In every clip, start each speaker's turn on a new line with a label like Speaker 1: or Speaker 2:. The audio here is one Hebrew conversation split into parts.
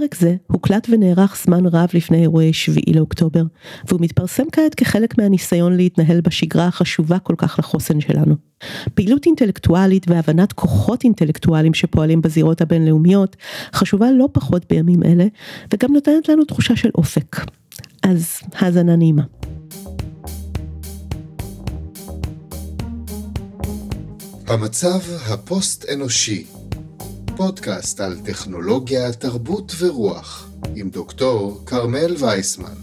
Speaker 1: פרק זה הוקלט ונערך זמן רב לפני אירועי 7 לאוקטובר, והוא מתפרסם כעת כחלק מהניסיון להתנהל בשגרה החשובה כל כך לחוסן שלנו. פעילות אינטלקטואלית והבנת כוחות אינטלקטואליים שפועלים בזירות הבינלאומיות חשובה לא פחות בימים אלה, וגם נותנת לנו תחושה של אופק. אז האזנה נעימה.
Speaker 2: המצב הפוסט-אנושי פודקאסט על טכנולוגיה, תרבות ורוח, עם דוקטור כרמל וייסמן.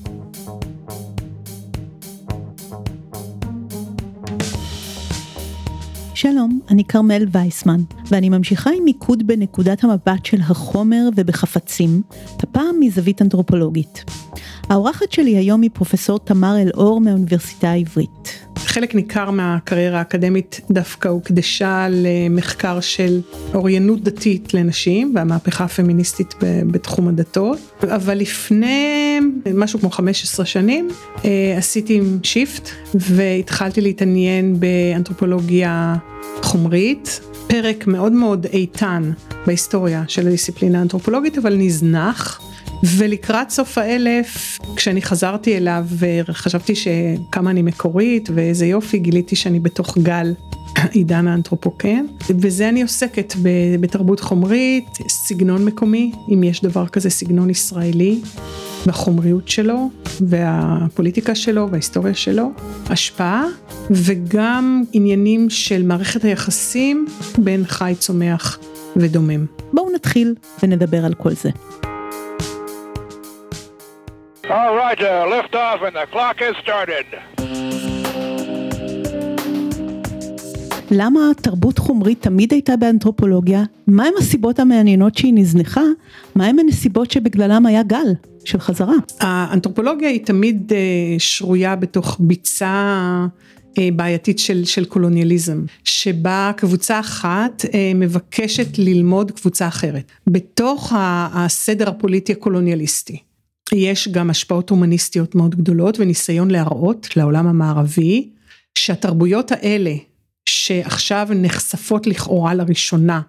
Speaker 1: שלום, אני כרמל וייסמן, ואני ממשיכה עם מיקוד בנקודת המבט של החומר ובחפצים, הפעם מזווית אנתרופולוגית. האורחת שלי היום היא פרופסור תמר אלאור מהאוניברסיטה העברית.
Speaker 3: חלק ניכר מהקריירה האקדמית דווקא הוקדשה למחקר של אוריינות דתית לנשים והמהפכה הפמיניסטית בתחום הדתות, אבל לפני משהו כמו 15 שנים אה, עשיתי שיפט והתחלתי להתעניין באנתרופולוגיה חומרית, פרק מאוד מאוד איתן בהיסטוריה של הדיסציפלינה האנתרופולוגית אבל נזנח. ולקראת סוף האלף, כשאני חזרתי אליו וחשבתי שכמה אני מקורית ואיזה יופי, גיליתי שאני בתוך גל עידן האנתרופוקן, וזה אני עוסקת בתרבות חומרית, סגנון מקומי, אם יש דבר כזה סגנון ישראלי, והחומריות שלו, והפוליטיקה שלו, וההיסטוריה שלו, השפעה, וגם עניינים של מערכת היחסים בין חי, צומח ודומם.
Speaker 1: בואו נתחיל ונדבר על כל זה. All right, uh, lift off and the clock has started. למה תרבות חומרית תמיד הייתה באנתרופולוגיה? מהם הסיבות המעניינות שהיא נזנחה? מהם הנסיבות שבגללם היה גל של חזרה?
Speaker 3: האנתרופולוגיה היא תמיד uh, שרויה בתוך ביצה uh, בעייתית של, של קולוניאליזם, שבה קבוצה אחת uh, מבקשת ללמוד קבוצה אחרת, בתוך הסדר הפוליטי הקולוניאליסטי. יש גם השפעות הומניסטיות מאוד גדולות וניסיון להראות לעולם המערבי שהתרבויות האלה שעכשיו נחשפות לכאורה לראשונה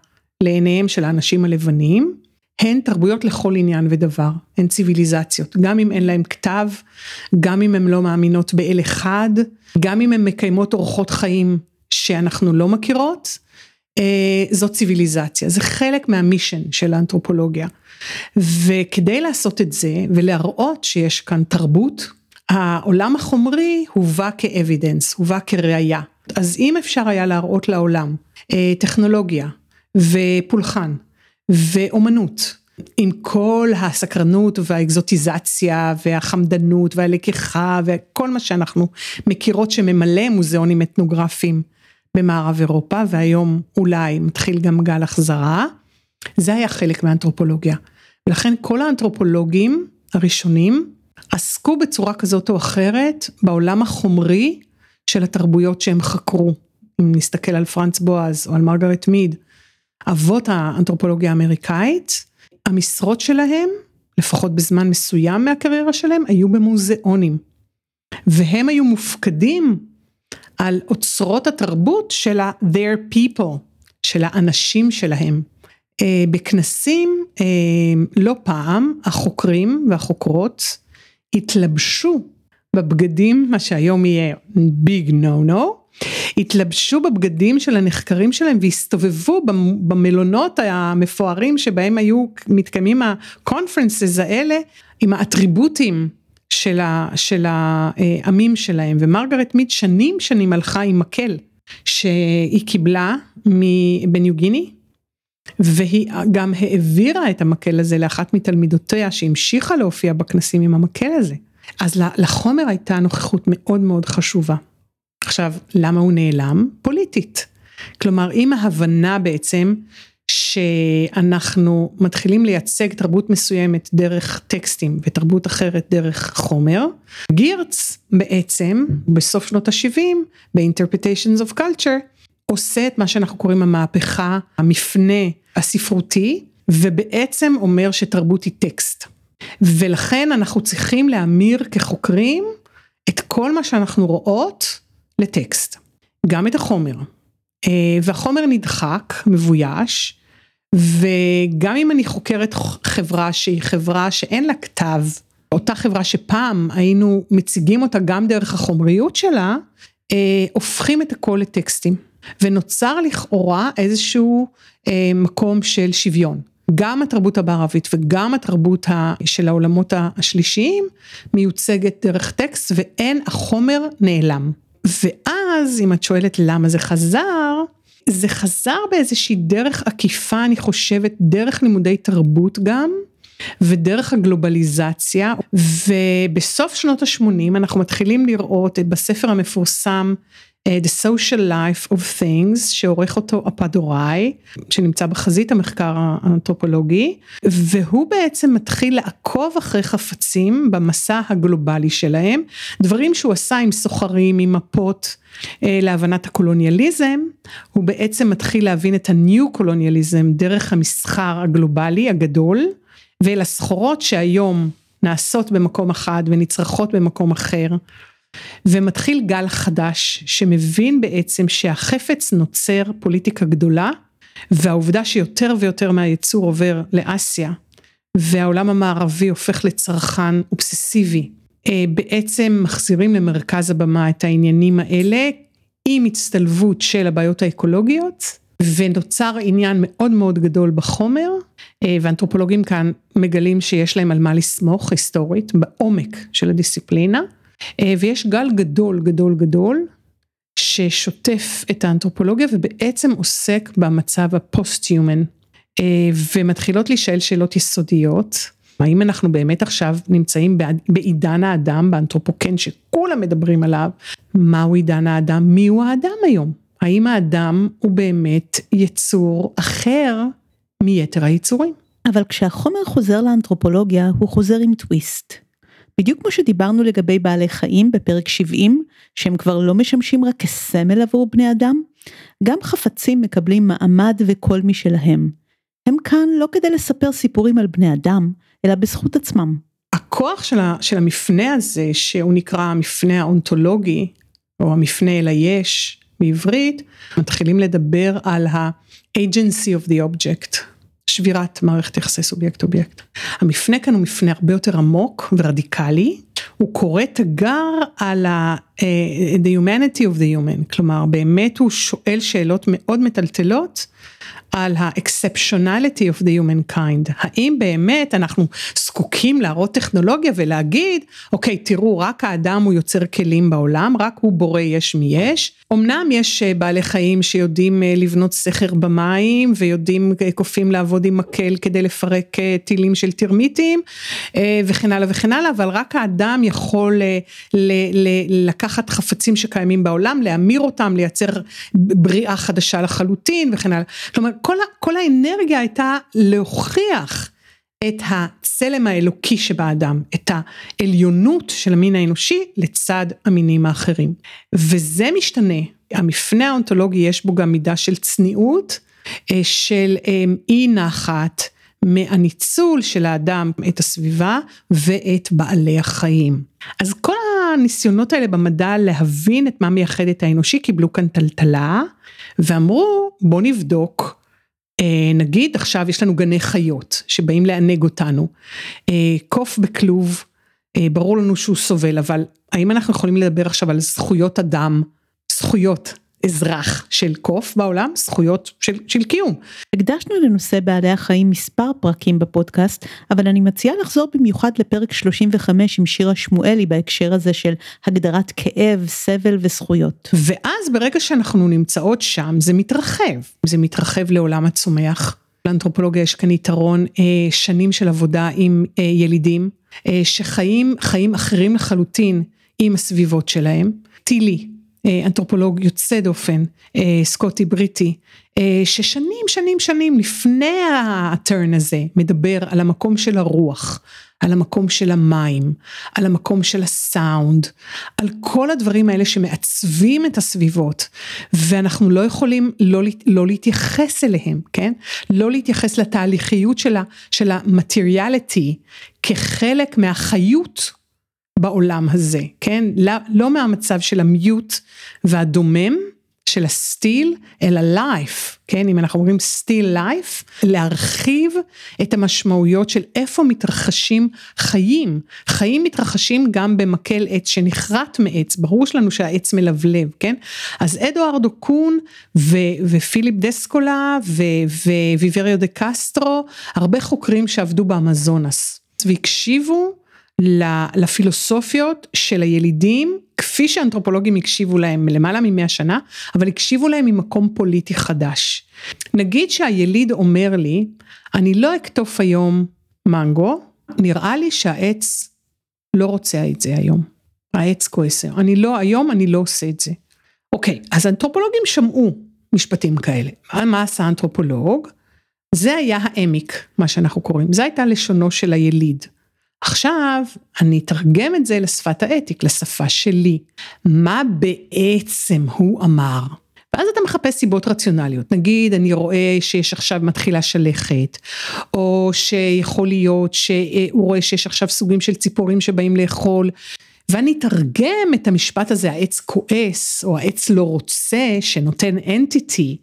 Speaker 3: לעיניהם של האנשים הלבנים הן תרבויות לכל עניין ודבר, הן ציוויליזציות, גם אם אין להם כתב, גם אם הן לא מאמינות באל אחד, גם אם הן מקיימות אורחות חיים שאנחנו לא מכירות, זאת ציוויליזציה, זה חלק מהמישן של האנתרופולוגיה. וכדי לעשות את זה ולהראות שיש כאן תרבות, העולם החומרי הובא כאבידנס, הובא כראיה. אז אם אפשר היה להראות לעולם אה, טכנולוגיה ופולחן ואומנות, עם כל הסקרנות והאקזוטיזציה והחמדנות והלקיחה וכל מה שאנחנו מכירות שממלא מוזיאונים אתנוגרפיים במערב אירופה והיום אולי מתחיל גם גל החזרה, זה היה חלק מהאנתרופולוגיה. ולכן כל האנתרופולוגים הראשונים עסקו בצורה כזאת או אחרת בעולם החומרי של התרבויות שהם חקרו. אם נסתכל על פרנץ בועז או על מרגרט מיד, אבות האנתרופולוגיה האמריקאית, המשרות שלהם, לפחות בזמן מסוים מהקריירה שלהם, היו במוזיאונים. והם היו מופקדים על אוצרות התרבות של ה-their people, של האנשים שלהם. אה, בכנסים אה, לא פעם החוקרים והחוקרות התלבשו בבגדים, מה שהיום יהיה ביג נו נו, התלבשו בבגדים של הנחקרים שלהם והסתובבו במלונות המפוארים שבהם היו מתקיימים הקונפרנסס האלה עם האטריבוטים של, ה, של העמים שלהם ומרגרט מיד שנים שנים הלכה עם מקל שהיא קיבלה מבניו גיני והיא גם העבירה את המקל הזה לאחת מתלמידותיה שהמשיכה להופיע בכנסים עם המקל הזה. אז לחומר הייתה נוכחות מאוד מאוד חשובה. עכשיו, למה הוא נעלם? פוליטית. כלומר, עם ההבנה בעצם שאנחנו מתחילים לייצג תרבות מסוימת דרך טקסטים ותרבות אחרת דרך חומר, גירץ בעצם בסוף שנות ה-70 ב-Interpretations of Culture עושה את מה שאנחנו קוראים המהפכה, המפנה הספרותי, ובעצם אומר שתרבות היא טקסט. ולכן אנחנו צריכים להמיר כחוקרים את כל מה שאנחנו רואות לטקסט, גם את החומר. אה, והחומר נדחק, מבויש, וגם אם אני חוקרת חברה שהיא חברה שאין לה כתב, אותה חברה שפעם היינו מציגים אותה גם דרך החומריות שלה, אה, הופכים את הכל לטקסטים. ונוצר לכאורה איזשהו אה, מקום של שוויון. גם התרבות המערבית וגם התרבות של העולמות השלישיים מיוצגת דרך טקסט ואין החומר נעלם. ואז אם את שואלת למה זה חזר, זה חזר באיזושהי דרך עקיפה אני חושבת, דרך לימודי תרבות גם. ודרך הגלובליזציה ובסוף שנות ה-80 אנחנו מתחילים לראות בספר המפורסם The Social Life of Things שעורך אותו אפדוראי שנמצא בחזית המחקר האנתרופולוגי והוא בעצם מתחיל לעקוב אחרי חפצים במסע הגלובלי שלהם דברים שהוא עשה עם סוחרים עם מפות אה, להבנת הקולוניאליזם הוא בעצם מתחיל להבין את הניו קולוניאליזם דרך המסחר הגלובלי הגדול ולסחורות שהיום נעשות במקום אחד ונצרכות במקום אחר. ומתחיל גל חדש שמבין בעצם שהחפץ נוצר פוליטיקה גדולה והעובדה שיותר ויותר מהייצור עובר לאסיה והעולם המערבי הופך לצרכן אובססיבי. אה, בעצם מחזירים למרכז הבמה את העניינים האלה עם הצטלבות של הבעיות האקולוגיות ונוצר עניין מאוד מאוד גדול בחומר אה, ואנתרופולוגים כאן מגלים שיש להם על מה לסמוך היסטורית בעומק של הדיסציפלינה ויש גל גדול גדול גדול ששוטף את האנתרופולוגיה ובעצם עוסק במצב הפוסט-יומן אה, ומתחילות להישאל שאלות יסודיות. האם אנחנו באמת עכשיו נמצאים בעידן האדם באנתרופוקן שכולם מדברים עליו, מהו עידן האדם, מי הוא האדם היום? האם האדם הוא באמת יצור אחר מיתר היצורים?
Speaker 1: אבל כשהחומר חוזר לאנתרופולוגיה הוא חוזר עם טוויסט. בדיוק כמו שדיברנו לגבי בעלי חיים בפרק 70, שהם כבר לא משמשים רק כסמל עבור בני אדם, גם חפצים מקבלים מעמד וקול משלהם. הם כאן לא כדי לספר סיפורים על בני אדם, אלא בזכות עצמם.
Speaker 3: הכוח של, ה, של המפנה הזה, שהוא נקרא המפנה האונתולוגי, או המפנה אל היש בעברית, מתחילים לדבר על ה-agency of the object. שבירת מערכת יחסי סובייקט אובייקט. המפנה כאן הוא מפנה הרבה יותר עמוק ורדיקלי, הוא קורא תגר על ה- uh, the humanity of the human, כלומר באמת הוא שואל שאלות מאוד מטלטלות על ה-exceptionality of the humankind, האם באמת אנחנו זקוקים להראות טכנולוגיה ולהגיד, אוקיי תראו רק האדם הוא יוצר כלים בעולם, רק הוא בורא יש מיש, אמנם יש אה, בעלי חיים שיודעים אה, לבנות סכר במים ויודעים אה, קופים לעבוד עם מקל כדי לפרק טילים של טרמיטים וכן הלאה וכן הלאה, אבל רק האדם יכול לקחת חפצים שקיימים בעולם, להמיר אותם, לייצר בריאה חדשה לחלוטין וכן הלאה, כלומר כל, כל האנרגיה הייתה להוכיח את הצלם האלוקי שבאדם, את העליונות של המין האנושי לצד המינים האחרים. וזה משתנה, המפנה האונתולוגי יש בו גם מידה של צניעות, אה, של אה, אי נחת מהניצול של האדם את הסביבה ואת בעלי החיים. אז כל הניסיונות האלה במדע להבין את מה מייחד את האנושי קיבלו כאן טלטלה ואמרו בוא נבדוק נגיד עכשיו יש לנו גני חיות שבאים לענג אותנו, אה, קוף בכלוב, אה, ברור לנו שהוא סובל, אבל האם אנחנו יכולים לדבר עכשיו על זכויות אדם, זכויות אזרח של קוף בעולם, זכויות של, של קיום.
Speaker 1: הקדשנו לנושא בעלי החיים מספר פרקים בפודקאסט, אבל אני מציעה לחזור במיוחד לפרק 35 עם שירה שמואלי בהקשר הזה של הגדרת כאב, סבל וזכויות.
Speaker 3: ואז ברגע שאנחנו נמצאות שם זה מתרחב, זה מתרחב לעולם הצומח. לאנתרופולוגיה יש כאן יתרון אה, שנים של עבודה עם אה, ילידים אה, שחיים חיים אחרים לחלוטין עם הסביבות שלהם. טילי אנתרופולוג יוצא דופן, אה, סקוטי בריטי, אה, ששנים שנים שנים לפני הטרן הזה מדבר על המקום של הרוח, על המקום של המים, על המקום של הסאונד, על כל הדברים האלה שמעצבים את הסביבות ואנחנו לא יכולים לא, לא להתייחס אליהם, כן? לא להתייחס לתהליכיות של המטריאליטי כחלק מהחיות בעולם הזה, כן? לא, לא מהמצב של המיוט והדומם, של הסטיל אל הלייף, כן, אם אנחנו אומרים סטיל לייף, להרחיב את המשמעויות של איפה מתרחשים חיים. חיים מתרחשים גם במקל עץ שנכרת מעץ, ברור לנו שהעץ מלבלב, כן? אז אדוארדו קון ו- ופיליפ דסקולה וויבריו דה קסטרו, הרבה חוקרים שעבדו באמזונס, והקשיבו לפילוסופיות של הילידים, כפי שאנתרופולוגים הקשיבו להם למעלה ממאה שנה, אבל הקשיבו להם ממקום פוליטי חדש. נגיד שהיליד אומר לי, אני לא אקטוף היום מנגו, נראה לי שהעץ לא רוצה את זה היום. העץ כועס, אני לא, היום אני לא עושה את זה. אוקיי, אז אנתרופולוגים שמעו משפטים כאלה. מה עשה אנתרופולוג? זה היה העמק, מה שאנחנו קוראים, זו הייתה לשונו של היליד. עכשיו אני אתרגם את זה לשפת האתיק, לשפה שלי. מה בעצם הוא אמר? ואז אתה מחפש סיבות רציונליות, נגיד אני רואה שיש עכשיו מתחילה שלכת, או שיכול להיות שהוא רואה שיש עכשיו סוגים של ציפורים שבאים לאכול, ואני אתרגם את המשפט הזה, העץ כועס, או העץ לא רוצה, שנותן entity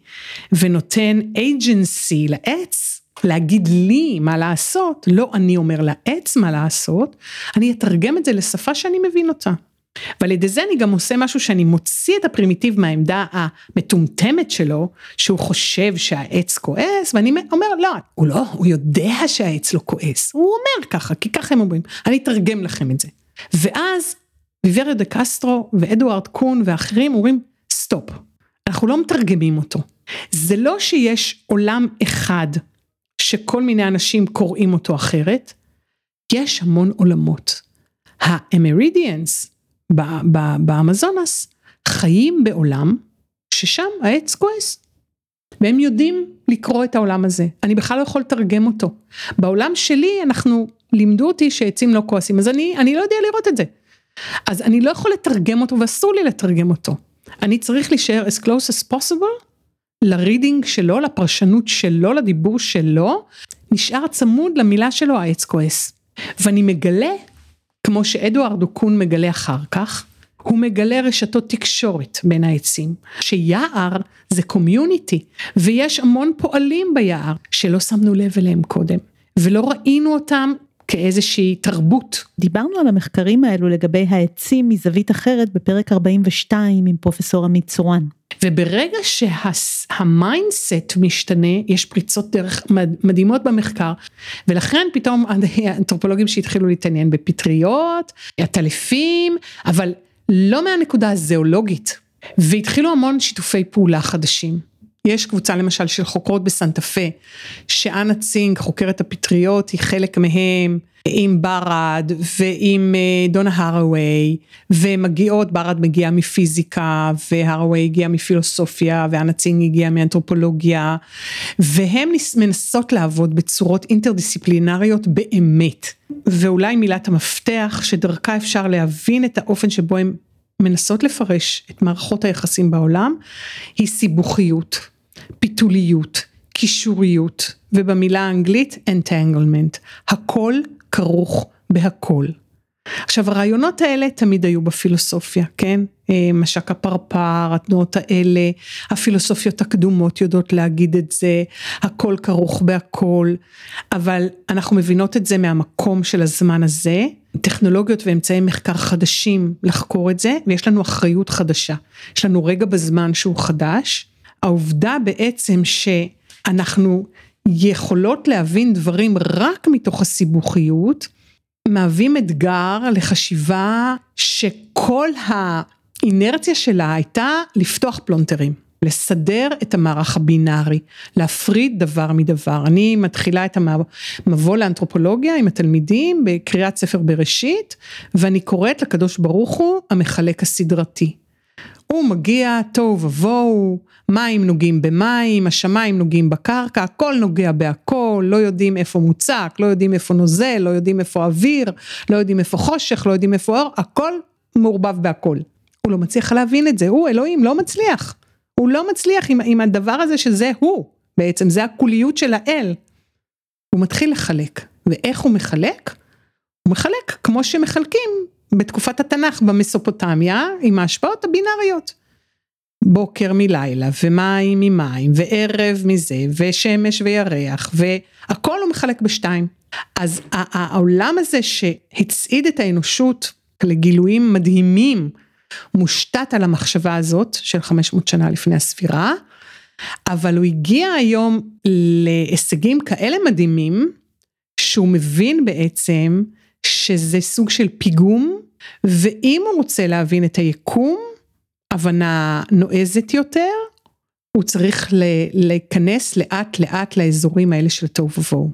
Speaker 3: ונותן agency לעץ, להגיד לי מה לעשות, לא אני אומר לעץ מה לעשות, אני אתרגם את זה לשפה שאני מבין אותה. ועל ידי זה אני גם עושה משהו שאני מוציא את הפרימיטיב מהעמדה המטומטמת שלו, שהוא חושב שהעץ כועס, ואני אומר לא, הוא לא, הוא יודע שהעץ לא כועס, הוא אומר ככה, כי ככה הם אומרים, אני אתרגם לכם את זה. ואז ויויירוש דה קסטרו ואדוארדו קון ואחרים אומרים stop, אנחנו לא מתרגמים אותו. זה לא שיש עולם אחד שכל מיני אנשים קוראים אותו אחרת, יש המון עולמות. האמרידיאנס באמזונס חיים בעולם ששם העץ כועס. והם יודעים לקרוא את העולם הזה, אני בכלל לא יכול לתרגם אותו. בעולם שלי אנחנו, לימדו אותי שעצים לא כועסים, אז אני, אני לא יודע לראות את זה. אז אני לא יכול לתרגם אותו ואסור לי לתרגם אותו. אני צריך להישאר as close as possible לרידינג שלו, לפרשנות שלו, לדיבור שלו, נשאר צמוד למילה שלו העץ כועס. ואני מגלה, כמו שאדוארדו קון מגלה אחר כך, הוא מגלה רשתות תקשורת בין העצים, שיער זה community, ויש המון פועלים ביער שלא שמנו לב אליהם קודם, ולא ראינו אותם כאיזושהי תרבות.
Speaker 1: דיברנו על המחקרים האלו לגבי העצים מזווית אחרת בפרק 42 עם פרופסור עמית צורן.
Speaker 3: וברגע שה mindset משתנה, יש פריצות דרך מדהימות במחקר, ולכן פתאום האנתרופולוגים שהתחילו להתעניין בפטריות, עטלפים, אבל לא מהנקודה הזואולוגית, והתחילו המון שיתופי פעולה חדשים. יש קבוצה למשל של חוקרות בסנטה פה, שאנה צינג חוקרת הפטריות היא חלק מהם עם ברד ועם אה, דונה הרווי ומגיעות ברד מגיעה מפיזיקה והרווי הגיעה מפילוסופיה ואנה צינג הגיעה מאנתרופולוגיה והן מנסות לעבוד בצורות אינטרדיסציפלינריות באמת ואולי מילת המפתח שדרכה אפשר להבין את האופן שבו הן מנסות לפרש את מערכות היחסים בעולם היא סיבוכיות. פיתוליות, קישוריות, ובמילה האנגלית entanglement, הכל כרוך בהכל. עכשיו הרעיונות האלה תמיד היו בפילוסופיה, כן? אה, משק הפרפר, התנועות האלה, הפילוסופיות הקדומות יודעות להגיד את זה, הכל כרוך בהכל, אבל אנחנו מבינות את זה מהמקום של הזמן הזה, טכנולוגיות ואמצעי מחקר חדשים לחקור את זה, ויש לנו אחריות חדשה. יש לנו רגע בזמן שהוא חדש, העובדה בעצם שאנחנו יכולות להבין דברים רק מתוך הסיבוכיות, מהווים אתגר לחשיבה שכל האינרציה שלה הייתה לפתוח פלונטרים. לסדר את המערך הבינארי, להפריד דבר מדבר. אני מתחילה את המבוא לאנתרופולוגיה עם התלמידים בקריאת ספר בראשית, ואני קוראת לקדוש ברוך הוא המחלק הסדרתי. הוא מגיע תוהו ובוהו, מים נוגעים במים, השמיים נוגעים בקרקע, הכל נוגע בהכל, לא יודעים איפה מוצק, לא יודעים איפה נוזל, לא יודעים איפה אוויר, לא יודעים איפה חושך, לא יודעים איפה אור, הכל מעורבב בהכל. הוא לא מצליח להבין את זה, הוא אלוהים לא מצליח. הוא לא מצליח עם, עם הדבר הזה שזה הוא, בעצם זה הקוליות של האל. הוא מתחיל לחלק, ואיך הוא מחלק? הוא מחלק כמו שמחלקים בתקופת התנ"ך במסופוטמיה עם ההשפעות הבינאריות. בוקר מלילה ומים ממים וערב מזה ושמש וירח והכל הוא מחלק בשתיים. אז העולם הזה שהצעיד את האנושות לגילויים מדהימים מושתת על המחשבה הזאת של 500 שנה לפני הספירה, אבל הוא הגיע היום להישגים כאלה מדהימים, שהוא מבין בעצם שזה סוג של פיגום, ואם הוא רוצה להבין את היקום, הבנה נועזת יותר, הוא צריך להיכנס לאט לאט לאזורים האלה של תוהו ובוהו.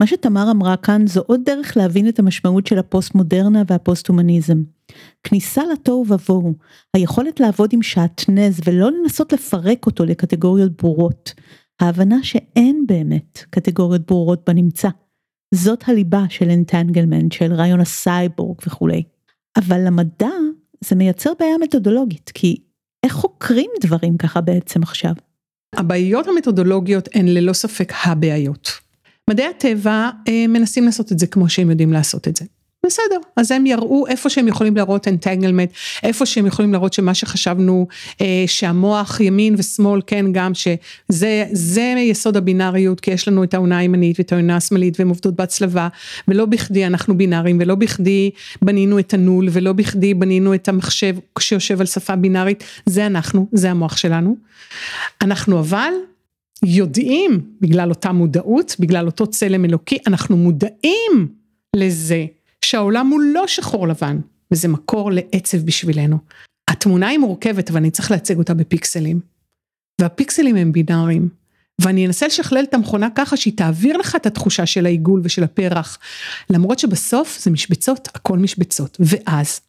Speaker 1: מה שתמר אמרה כאן זו עוד דרך להבין את המשמעות של הפוסט מודרנה והפוסט הומניזם. כניסה לתוהו ובוהו, היכולת לעבוד עם שעטנז ולא לנסות לפרק אותו לקטגוריות ברורות. ההבנה שאין באמת קטגוריות ברורות בנמצא. זאת הליבה של entanglement, של רעיון הסייבורג וכולי. אבל למדע זה מייצר בעיה מתודולוגית, כי איך חוקרים דברים ככה בעצם עכשיו?
Speaker 3: הבעיות המתודולוגיות הן ללא ספק הבעיות. מדעי הטבע אה, מנסים לעשות את זה כמו שהם יודעים לעשות את זה. בסדר, אז הם יראו איפה שהם יכולים להראות אנטנגלמנט, איפה שהם יכולים להראות שמה שחשבנו אה, שהמוח ימין ושמאל כן גם שזה זה יסוד הבינאריות כי יש לנו את העונה הימנית ואת העונה השמאלית והן עובדות בהצלבה ולא בכדי אנחנו בינאריים ולא בכדי בנינו את הנול ולא בכדי בנינו את המחשב שיושב על שפה בינארית, זה אנחנו, זה המוח שלנו. אנחנו אבל יודעים בגלל אותה מודעות, בגלל אותו צלם אלוקי, אנחנו מודעים לזה שהעולם הוא לא שחור לבן, וזה מקור לעצב בשבילנו. התמונה היא מורכבת, אבל אני צריך להציג אותה בפיקסלים. והפיקסלים הם בינאריים. ואני אנסה לשכלל את המכונה ככה שהיא תעביר לך את התחושה של העיגול ושל הפרח. למרות שבסוף זה משבצות, הכל משבצות. ואז,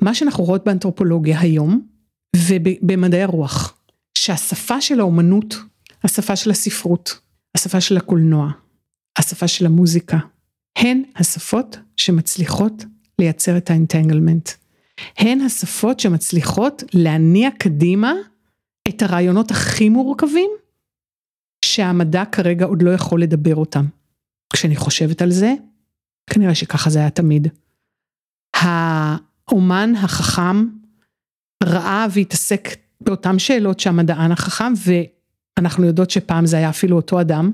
Speaker 3: מה שאנחנו רואות באנתרופולוגיה היום, ובמדעי הרוח, שהשפה של האומנות, השפה של הספרות, השפה של הקולנוע, השפה של המוזיקה, הן השפות שמצליחות לייצר את האנטנגלמנט. הן השפות שמצליחות להניע קדימה את הרעיונות הכי מורכבים שהמדע כרגע עוד לא יכול לדבר אותם. כשאני חושבת על זה, כנראה שככה זה היה תמיד. האומן החכם ראה והתעסק באותן שאלות שהמדען החכם, ואנחנו יודעות שפעם זה היה אפילו אותו אדם,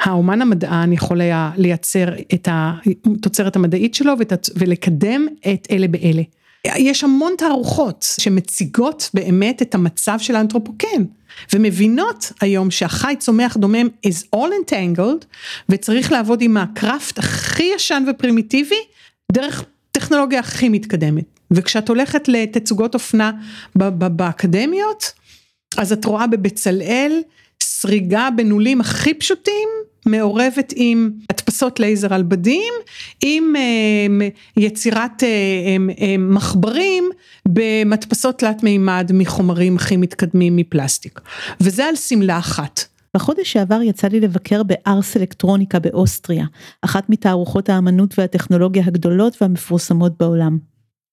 Speaker 3: האומן המדען יכול היה לייצר את התוצרת המדעית שלו ולקדם את אלה באלה. יש המון תערוכות שמציגות באמת את המצב של האנתרופוקן ומבינות היום שהחי צומח דומם is all entangled וצריך לעבוד עם הקראפט הכי ישן ופרימיטיבי דרך טכנולוגיה הכי מתקדמת וכשאת הולכת לתצוגות אופנה באקדמיות אז את רואה בבצלאל סריגה בנולים הכי פשוטים מעורבת עם הדפסות לייזר על בדים, עם אה, יצירת אה, אה, מחברים במדפסות תלת מימד מחומרים הכי מתקדמים מפלסטיק. וזה על שמלה אחת.
Speaker 1: בחודש שעבר יצא לי לבקר בארס אלקטרוניקה באוסטריה, אחת מתערוכות האמנות והטכנולוגיה הגדולות והמפורסמות בעולם.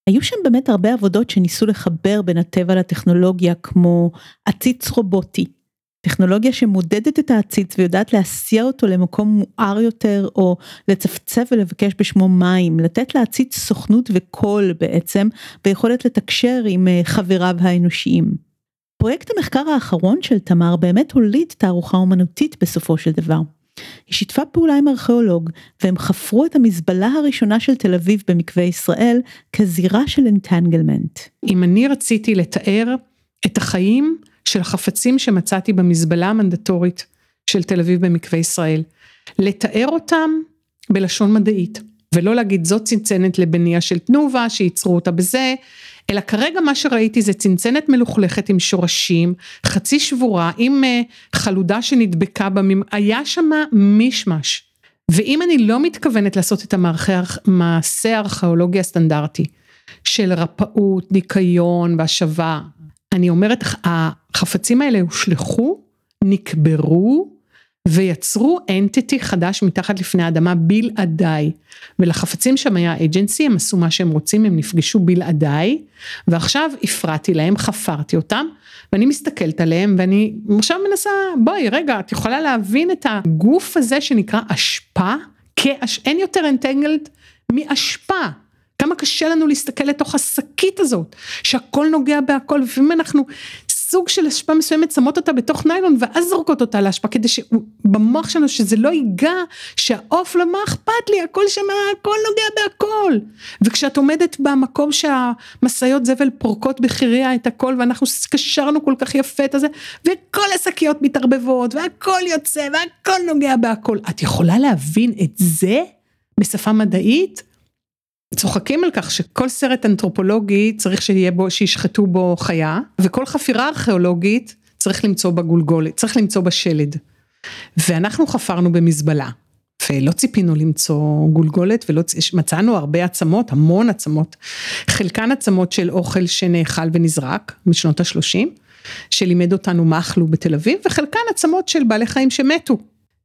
Speaker 1: היו שם באמת הרבה עבודות שניסו לחבר בין הטבע לטכנולוגיה כמו עציץ רובוטי, טכנולוגיה שמודדת את העציץ ויודעת להסיע אותו למקום מואר יותר או לצפצף ולבקש בשמו מים, לתת לעציץ סוכנות וקול בעצם ויכולת לתקשר עם אה, חבריו האנושיים. פרויקט המחקר האחרון של תמר באמת הוליד תערוכה אומנותית בסופו של דבר. היא שיתפה פעולה עם ארכיאולוג והם חפרו את המזבלה הראשונה של תל אביב במקווה ישראל כזירה של אנטנגלמנט.
Speaker 3: אם אני רציתי לתאר את החיים של החפצים שמצאתי במזבלה המנדטורית של תל אביב במקווה ישראל, לתאר אותם בלשון מדעית, ולא להגיד זאת צנצנת לבניה של תנובה שייצרו אותה בזה, אלא כרגע מה שראיתי זה צנצנת מלוכלכת עם שורשים, חצי שבורה, עם uh, חלודה שנדבקה בממ... היה שם מישמש. ואם אני לא מתכוונת לעשות את המעשה הארכיאולוגי הסטנדרטי של רפאות, ניקיון והשבה, אני אומרת, החפצים האלה הושלכו, נקברו ויצרו אנטיטי חדש מתחת לפני האדמה בלעדיי. ולחפצים שם היה אג'נסי, הם עשו מה שהם רוצים, הם נפגשו בלעדיי, ועכשיו הפרעתי להם, חפרתי אותם, ואני מסתכלת עליהם ואני עכשיו מנסה, בואי רגע, את יכולה להבין את הגוף הזה שנקרא אשפה? כאש... אין יותר אנטנגלד מאשפה. כמה קשה לנו להסתכל לתוך השקית הזאת, שהכל נוגע בהכל, לפעמים אנחנו סוג של אשפה מסוימת, שמות אותה בתוך ניילון ואז זורקות אותה לאשפה, כדי שבמוח שלנו שזה לא ייגע, שהעוף לא מה אכפת לי, הכל שם, הכל נוגע בהכל. וכשאת עומדת במקום שהמשאיות זבל פורקות בחיריה את הכל, ואנחנו קשרנו כל כך יפה את הזה, וכל השקיות מתערבבות, והכל יוצא, והכל נוגע בהכל. את יכולה להבין את זה בשפה מדעית? צוחקים על כך שכל סרט אנתרופולוגי צריך שיהיה בו, שישחטו בו חיה, וכל חפירה ארכיאולוגית צריך למצוא בה גולגולת, צריך למצוא בה שלד. ואנחנו חפרנו במזבלה, ולא ציפינו למצוא גולגולת, ולא, מצאנו הרבה עצמות, המון עצמות, חלקן עצמות של אוכל שנאכל ונזרק, משנות השלושים, שלימד אותנו מה אכלו בתל אביב, וחלקן עצמות של בעלי חיים שמתו.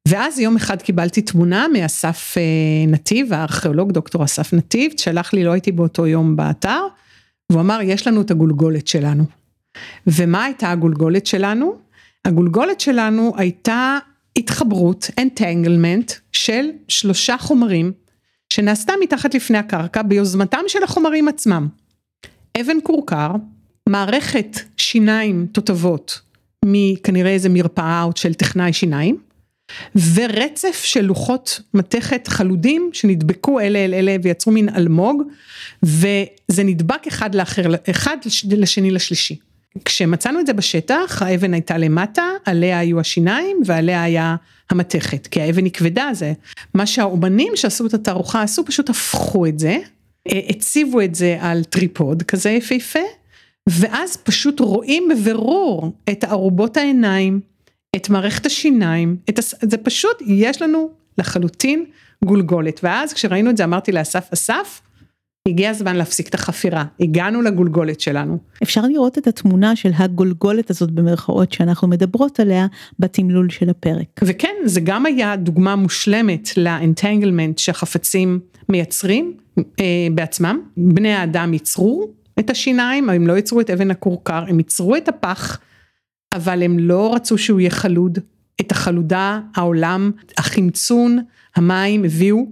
Speaker 3: ואז יום אחד קיבלתי תמונה מאסף אה, נתיב, הארכיאולוג דוקטור אסף נתיב, שלח לי, לא הייתי באותו יום באתר, והוא אמר, יש לנו את הגולגולת שלנו. ומה הייתה הגולגולת שלנו? הגולגולת שלנו הייתה התחברות, entanglement, של שלושה חומרים, שנעשתה מתחת לפני הקרקע ביוזמתם של החומרים עצמם. אבן כורכר, מערכת שיניים תותבות מכנראה איזה מרפאה של טכנאי שיניים, ורצף של לוחות מתכת חלודים שנדבקו אלה אל אלה ויצרו מין אלמוג וזה נדבק אחד לאחר, אחד לשני לשלישי. כשמצאנו את זה בשטח האבן הייתה למטה, עליה היו השיניים ועליה היה המתכת, כי האבן היא כבדה זה, מה שהאומנים שעשו את התערוכה עשו פשוט הפכו את זה, הציבו את זה על tripod כזה יפהפה, ואז פשוט רואים בבירור את ארובות העיניים, את מערכת השיניים, את הס... זה פשוט, יש לנו לחלוטין גולגולת. ואז כשראינו את זה אמרתי לאסף, אסף, הגיע הזמן להפסיק את החפירה, הגענו לגולגולת שלנו.
Speaker 1: אפשר לראות את התמונה של הגולגולת הזאת במרכאות שאנחנו מדברות עליה בתמלול של הפרק.
Speaker 3: וכן, זה גם היה דוגמה מושלמת לאנטנגלמנט שהחפצים מייצרים אה, בעצמם. בני האדם ייצרו את השיניים, הם לא ייצרו את אבן הכורכר, הם ייצרו את הפח. אבל הם לא רצו שהוא יהיה חלוד, את החלודה העולם, החמצון, המים הביאו,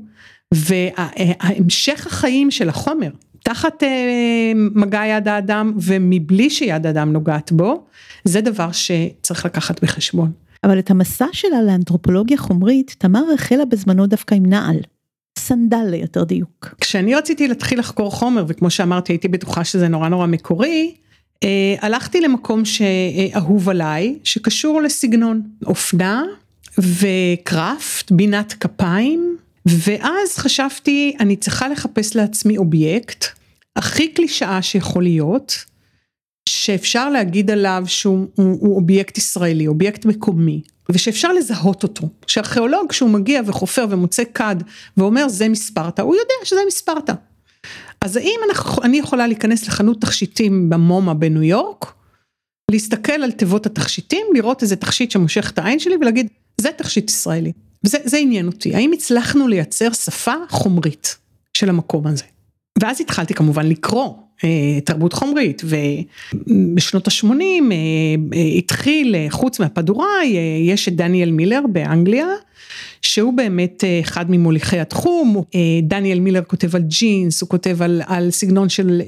Speaker 3: והמשך החיים של החומר, תחת אה, מגע יד האדם ומבלי שיד האדם נוגעת בו, זה דבר שצריך לקחת בחשבון.
Speaker 1: אבל את המסע שלה לאנתרופולוגיה חומרית, תמר החלה בזמנו דווקא עם נעל. סנדל ליותר דיוק.
Speaker 3: כשאני רציתי להתחיל לחקור חומר, וכמו שאמרתי הייתי בטוחה שזה נורא נורא מקורי, הלכתי למקום שאהוב עליי, שקשור לסגנון אופנה ו craft, בינת כפיים, ואז חשבתי אני צריכה לחפש לעצמי אובייקט הכי קלישאה שיכול להיות, שאפשר להגיד עליו שהוא הוא, הוא אובייקט ישראלי, אובייקט מקומי, ושאפשר לזהות אותו, שארכיאולוג כשהוא מגיע וחופר ומוצא כד ואומר זה מספרטה, הוא יודע שזה מספרטה. אז האם אנחנו, אני יכולה להיכנס לחנות תכשיטים במומה בניו יורק, להסתכל על תיבות התכשיטים, לראות איזה תכשיט שמושך את העין שלי ולהגיד, זה תכשיט ישראלי. וזה עניין אותי, האם הצלחנו לייצר שפה חומרית של המקום הזה. ואז התחלתי כמובן לקרוא אה, תרבות חומרית ובשנות ה-80 אה, אה, התחיל חוץ מהפדוראי יש את דניאל מילר באנגליה שהוא באמת אחד ממוליכי התחום, דניאל מילר כותב על ג'ינס, הוא כותב על, על סגנון של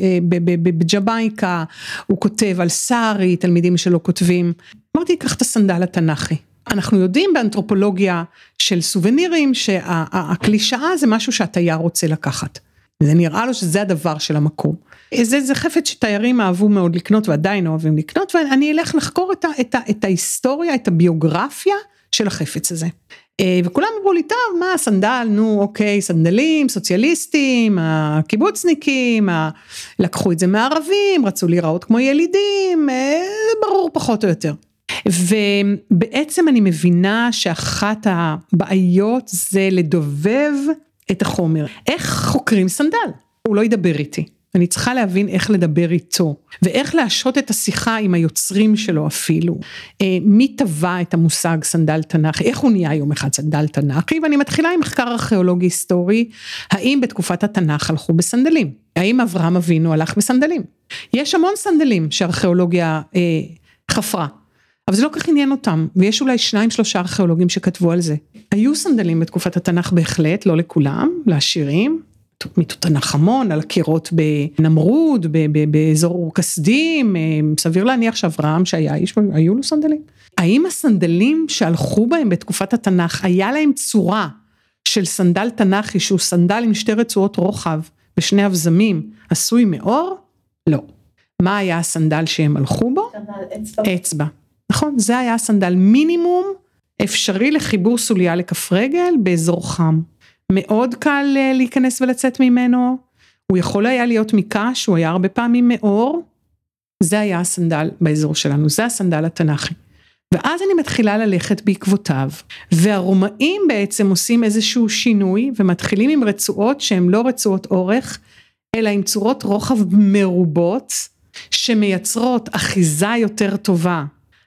Speaker 3: בג'בייקה, הוא כותב על סארי, תלמידים שלו כותבים, אמרתי קח את הסנדל התנ"כי. אנחנו יודעים באנתרופולוגיה של סובנירים שהקלישאה זה משהו שהתייר רוצה לקחת. זה נראה לו שזה הדבר של המקום. זה, זה חפץ שתיירים אהבו מאוד לקנות ועדיין אוהבים לקנות ואני אלך לחקור את, ה, את, ה, את ההיסטוריה, את הביוגרפיה של החפץ הזה. אה, וכולם אמרו לי, טוב, מה סנדל, נו אוקיי, סנדלים, סוציאליסטים, הקיבוצניקים, ה... לקחו את זה מערבים, רצו להיראות כמו ילידים, אה, ברור פחות או יותר. ובעצם אני מבינה שאחת הבעיות זה לדובב את החומר. איך חוקרים סנדל? הוא לא ידבר איתי. אני צריכה להבין איך לדבר איתו, ואיך להשעות את השיחה עם היוצרים שלו אפילו. אה, מי טבע את המושג סנדל תנ"כי, איך הוא נהיה יום אחד סנדל תנ"כי, ואני מתחילה עם מחקר ארכיאולוגי היסטורי, האם בתקופת התנ"ך הלכו בסנדלים? האם אברהם אבינו הלך בסנדלים? יש המון סנדלים שארכיאולוגיה אה, חפרה. אבל זה לא כל כך עניין אותם, ויש אולי שניים שלושה ארכיאולוגים שכתבו על זה. היו סנדלים בתקופת התנ"ך בהחלט, לא לכולם, לעשירים, מתותנחמון, על הקירות בנמרוד, באזור כסדים, סביר להניח שאברהם שהיה איש, היו לו סנדלים. האם הסנדלים שהלכו בהם בתקופת התנ"ך, היה להם צורה של סנדל תנ"כי שהוא סנדל עם שתי רצועות רוחב ושני אבזמים, עשוי מאור? לא. מה היה הסנדל שהם הלכו בו? אצבע. אצבע. נכון, זה היה הסנדל מינימום אפשרי לחיבור סוליה לכף רגל באזור חם. מאוד קל אה, להיכנס ולצאת ממנו, הוא יכול היה להיות מקש, הוא היה הרבה פעמים מאור, זה היה הסנדל באזור שלנו, זה הסנדל התנ"כי. ואז אני מתחילה ללכת בעקבותיו, והרומאים בעצם עושים איזשהו שינוי ומתחילים עם רצועות שהן לא רצועות אורך, אלא עם צורות רוחב מרובות, שמייצרות אחיזה יותר טובה.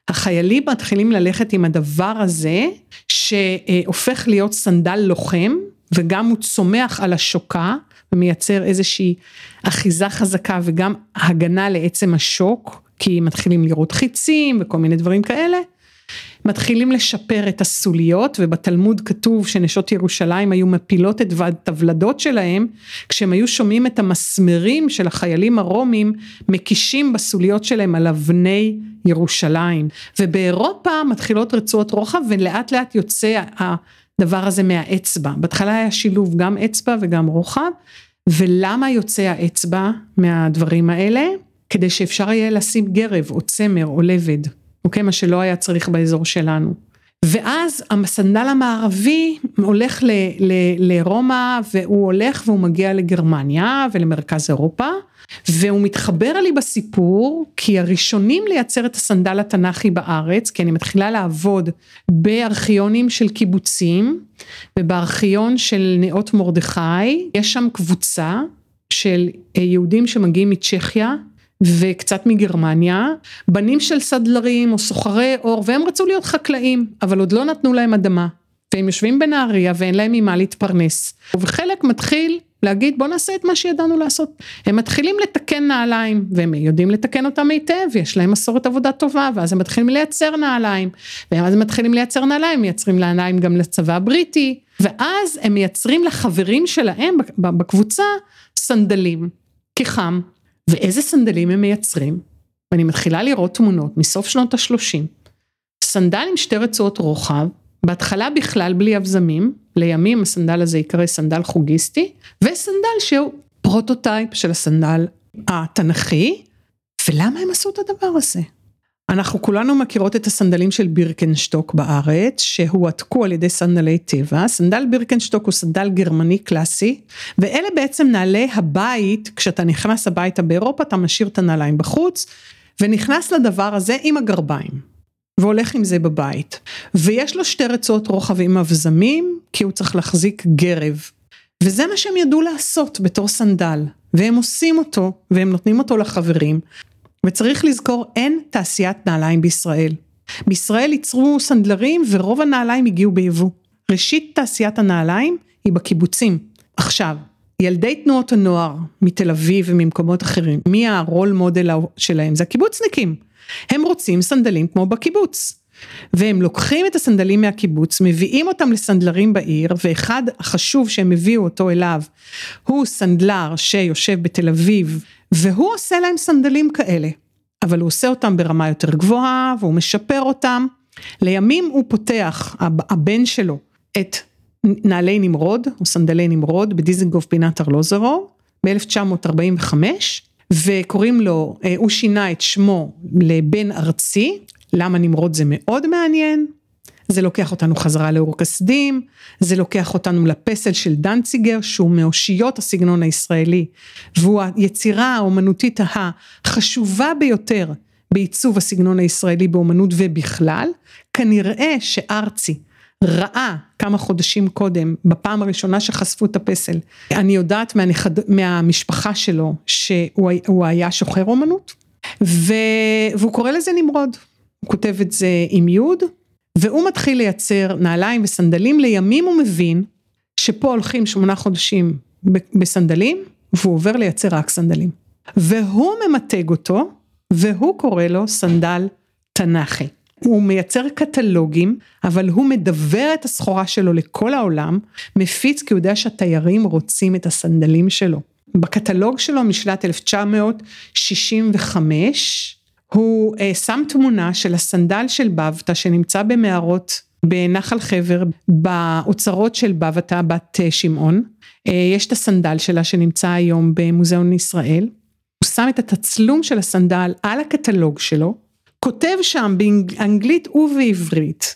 Speaker 3: החיילים מתחילים ללכת עם הדבר הזה, שהופך להיות סנדל לוחם, וגם הוא צומח על השוקה, ומייצר איזושהי אחיזה חזקה וגם הגנה לעצם השוק, כי מתחילים לראות חיצים וכל מיני דברים כאלה. מתחילים לשפר את הסוליות ובתלמוד כתוב שנשות ירושלים היו מפילות את הוולדות שלהם כשהם היו שומעים את המסמרים של החיילים הרומים מקישים בסוליות שלהם על אבני ירושלים ובאירופה מתחילות רצועות רוחב ולאט לאט יוצא הדבר הזה מהאצבע בהתחלה היה שילוב גם אצבע וגם רוחב ולמה יוצא האצבע מהדברים האלה כדי שאפשר יהיה לשים גרב או צמר או לבד אוקיי? מה שלא היה צריך באזור שלנו. ואז הסנדל המערבי הולך ל, ל, לרומא והוא הולך והוא מגיע לגרמניה ולמרכז אירופה והוא מתחבר לי בסיפור כי הראשונים לייצר את הסנדל התנ"כי בארץ כי אני מתחילה לעבוד בארכיונים של קיבוצים ובארכיון של נאות מרדכי יש שם קבוצה של יהודים שמגיעים מצ'כיה וקצת מגרמניה, בנים של סדלרים או סוחרי אור והם רצו להיות חקלאים אבל עוד לא נתנו להם אדמה. והם יושבים בנהריה ואין להם ממה להתפרנס. וחלק מתחיל להגיד בוא נעשה את מה שידענו לעשות. הם מתחילים לתקן נעליים והם יודעים לתקן אותם היטב ויש להם מסורת עבודה טובה ואז הם מתחילים לייצר נעליים. ואז הם מתחילים לייצר נעליים מייצרים נעליים גם לצבא הבריטי ואז הם מייצרים לחברים שלהם בקבוצה סנדלים כי חם ואיזה סנדלים הם מייצרים, ואני מתחילה לראות תמונות מסוף שנות השלושים, סנדל עם שתי רצועות רוחב, בהתחלה בכלל בלי אבזמים, לימים הסנדל הזה יקרא סנדל חוגיסטי, וסנדל שהוא prototype של הסנדל התנכי, ולמה הם עשו את הדבר הזה? אנחנו כולנו מכירות את הסנדלים של בירקנשטוק בארץ שהועתקו על ידי סנדלי טבע, סנדל בירקנשטוק הוא סנדל גרמני קלאסי ואלה בעצם נעלי הבית. כשאתה נכנס הביתה באירופה אתה משאיר את הנעליים בחוץ ונכנס לדבר הזה עם הגרביים והולך עם זה בבית. ויש לו שתי רצועות רוחב עם אבזמים כי הוא צריך להחזיק גרב. וזה מה שהם ידעו לעשות בתור סנדל. והם עושים אותו והם נותנים אותו לחברים וצריך לזכור אין תעשיית נעליים בישראל. בישראל ייצרו סנדלרים ורוב הנעליים הגיעו ביבוא. ראשית תעשיית הנעליים היא בקיבוצים. עכשיו, ילדי תנועות הנוער מתל אביב וממקומות אחרים, מי הרול מודל שלהם? זה הקיבוצניקים. הם רוצים סנדלים כמו בקיבוץ. והם לוקחים את הסנדלים מהקיבוץ, מביאים אותם לסנדלרים בעיר, ואחד החשוב שהם הביאו אותו אליו, הוא סנדלר שיושב בתל אביב והוא עושה להם סנדלים כאלה, אבל הוא עושה אותם ברמה יותר גבוהה והוא משפר אותם. לימים הוא פותח, הבן שלו, את נעלי נמרוד, או סנדלי נמרוד, בדיזנגוף פינת ארלוזרוב, ב-1945, וקוראים לו, אה, הוא שינה את שמו לבן ארצי, למה נמרוד זה מאוד מעניין, זה לוקח אותנו חזרה לאור כסדים, זה לוקח אותנו לפסל של דנציגר שהוא מאושיות הסגנון הישראלי והוא היצירה האומנותית החשובה ביותר בעיצוב הסגנון הישראלי באומנות ובכלל, כנראה שארצי ראה כמה חודשים קודם, בפעם הראשונה שחשפו את הפסל, אני יודעת מהנכד, מהמשפחה שלו שהוא היה שוחר אומנות, ו, והוא קורא לזה נמרוד, הוא כותב את זה עם יוד, והוא מתחיל לייצר נעליים וסנדלים, לימים הוא מבין שפה הולכים שמונה חודשים בסנדלים, והוא עובר לייצר רק סנדלים. והוא ממתג אותו, והוא קורא לו סנדל תנ"כי. הוא מייצר קטלוגים, אבל הוא מדבר את הסחורה שלו לכל העולם, מפיץ כי הוא יודע שהתיירים רוצים את הסנדלים שלו. בקטלוג שלו משנת 1965, הוא אה, שם תמונה של הסנדל של בבתא שנמצא במערות בנחל חבר, באוצרות של בבתא בת אה, שמעון. אה, יש את הסנדל שלה שנמצא היום במוזיאון ישראל. הוא שם את התצלום של הסנדל על הקטלוג שלו, כותב שם באנגלית ובעברית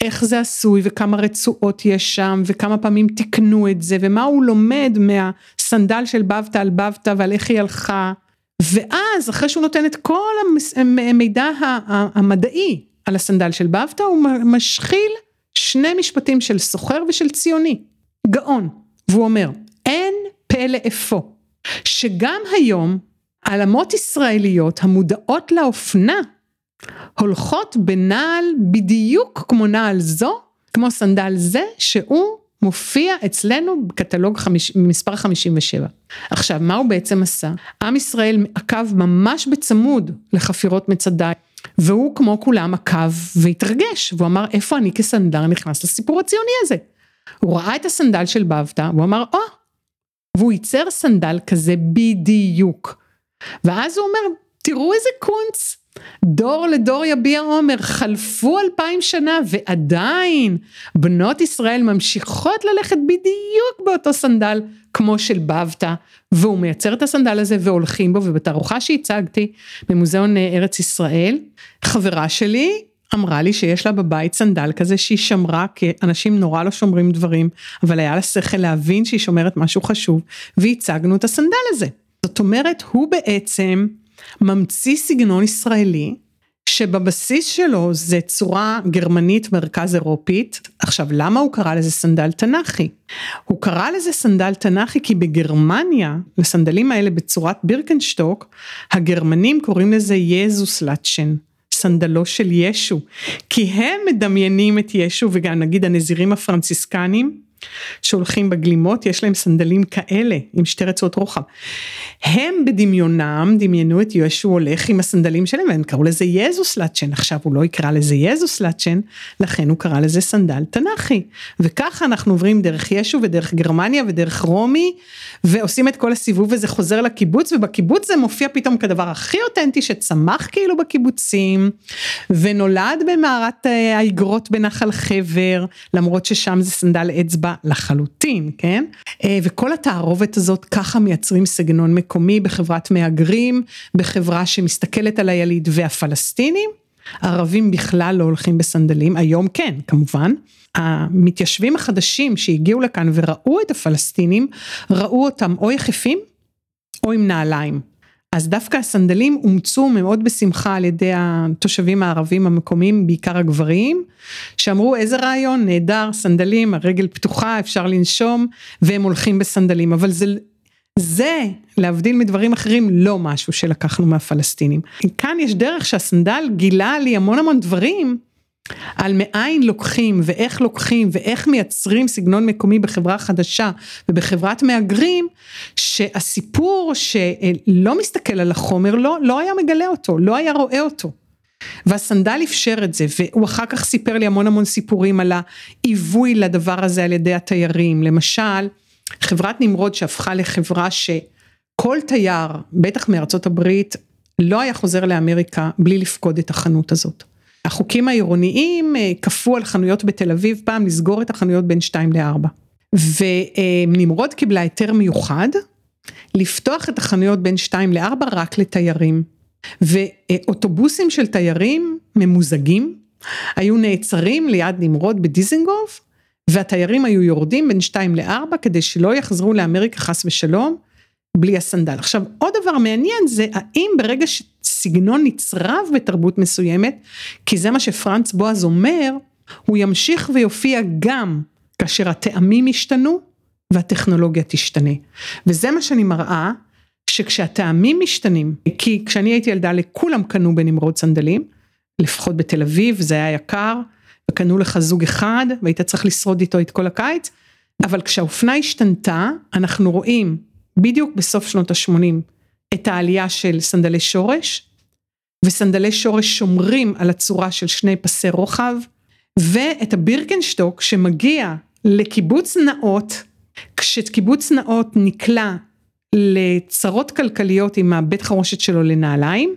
Speaker 3: איך זה עשוי וכמה רצועות יש שם וכמה פעמים תיקנו את זה ומה הוא לומד מהסנדל של בבתא על בבתא ועל איך היא הלכה ואז אחרי שהוא נותן את כל המידע המדעי על הסנדל של בבתא הוא משחיל שני משפטים של סוחר ושל ציוני, גאון, והוא אומר אין פלא אפוא שגם היום עלמות ישראליות המודעות לאופנה הולכות בנעל בדיוק כמו נעל זו, כמו סנדל זה, שהוא מופיע אצלנו בקטלוג חמיש, מספר 57. עכשיו, מה הוא בעצם עשה? עם ישראל עקב ממש בצמוד לחפירות מצדה, והוא כמו כולם עקב והתרגש, והוא אמר, איפה אני כסנדלר נכנס לסיפור הציוני הזה? הוא ראה את הסנדל של בבתא, הוא אמר, או, oh! והוא ייצר סנדל כזה בדיוק. ואז הוא אומר, תראו איזה קונץ, דור לדור יביע עומר, חלפו אלפיים שנה ועדיין בנות ישראל ממשיכות ללכת בדיוק באותו סנדל כמו של בבתא, והוא מייצר את הסנדל הזה והולכים בו, ובתערוכה שהצגתי במוזיאון אה, ארץ ישראל, חברה שלי אמרה לי שיש לה בבית סנדל כזה שהיא שמרה, כי אנשים נורא לא שומרים דברים, אבל היה לה שכל להבין שהיא שומרת משהו חשוב, והצגנו את הסנדל הזה. זאת אומרת, הוא בעצם ממציא סגנון ישראלי, שבבסיס שלו זה צורה גרמנית מרכז אירופית. עכשיו למה הוא קרא לזה סנדל תנ"כי? הוא קרא לזה סנדל תנ"כי כי בגרמניה, לסנדלים האלה בצורת בירקנשטוק, הגרמנים קוראים לזה יזוס לאצ'ן. סנדלו של ישו, כי הם מדמיינים את ישו וגם נגיד הנזירים הפרנציסקנים שהולכים בגלימות, יש להם סנדלים כאלה עם שתי רצועות רוחב. הם בדמיונם דמיינו את ישו הולך עם הסנדלים שלהם והם קראו לזה יזוס לאצ'ן, עכשיו הוא לא יקרא לזה יזוס לאצ'ן, לכן הוא קרא לזה סנדל תנ"כי. וככה אנחנו עוברים דרך ישו ודרך גרמניה ודרך רומי ועושים את כל הסיבוב וזה חוזר לקיבוץ ובקיבוץ זה מופיע פתאום כדבר הכי אותנטי שצמח כאילו בקיבוצים ונולד במערת אה, האגרות בנחל חבר למרות ששם זה סנדל אצבע לחלוטין, כן? אה, וכל התערובת הזאת ככה מייצרים סגנון מקומי בחברת מהגרים, בחברה שמסתכלת על היליד והפלסטינים. ערבים בכלל לא הולכים בסנדלים, היום כן, כמובן. המתיישבים החדשים שהגיעו לכאן וראו את הפלסטינים, ראו אותם או יחפים או עם נעליים. אז דווקא הסנדלים אומצו מאוד בשמחה על ידי התושבים הערבים המקומיים, בעיקר הגברים, שאמרו איזה רעיון, נהדר, סנדלים, הרגל פתוחה, אפשר לנשום, והם הולכים בסנדלים, אבל זה, זה, להבדיל מדברים אחרים, לא משהו שלקחנו מהפלסטינים. כאן יש דרך שהסנדל גילה לי המון המון דברים על מאין לוקחים ואיך לוקחים ואיך מייצרים סגנון מקומי בחברה חדשה ובחברת מהגרים שהסיפור שלא מסתכל על החומר לא, לא היה מגלה אותו, לא היה רואה אותו. והסנדל אפשר את זה והוא אחר כך סיפר לי המון המון סיפורים על העיווי לדבר הזה על ידי התיירים למשל חברת נמרוד שהפכה לחברה שכל תייר בטח מארצות הברית לא היה חוזר לאמריקה בלי לפקוד את החנות הזאת. החוקים העירוניים אה, כפו על חנויות בתל אביב פעם לסגור את החנויות בין 2 ל-4. ונמרוד קיבלה היתר מיוחד לפתוח את החנויות בין 2 ל-4 רק לתיירים. ואוטובוסים של תיירים ממוזגים היו נעצרים ליד נמרוד בדיזנגוף והתיירים היו יורדים בין 2 ל-4 כדי שלא יחזרו לאמריקה חס ושלום בלי הסנדל. עכשיו עוד דבר מעניין זה האם ברגע שסגנון נצרב בתרבות מסוימת, כי זה מה שפרנץ בועז אומר, הוא ימשיך ויופיע גם כאשר הטעמים ישתנו והטכנולוגיה תשתנה. וזה מה שאני מראה, שכשהטעמים משתנים, כי כשאני הייתי ילדה לכולם קנו בנמרוד סנדלים, לפחות בתל אביב זה היה יקר, וקנו לך זוג אחד והיית צריך לשרוד איתו את כל הקיץ, אבל כשהאופנה השתנתה, אנחנו רואים בדיוק בסוף שנות ה-80 את העלייה של סנדלי שורש, וסנדלי שורש שומרים על הצורה של שני פסי רוחב, ואת הבירקנשטוק שמגיע לקיבוץ נאות, כשקיבוץ נאות נקלע לצרות כלכליות עם הבית חרושת שלו לנעליים,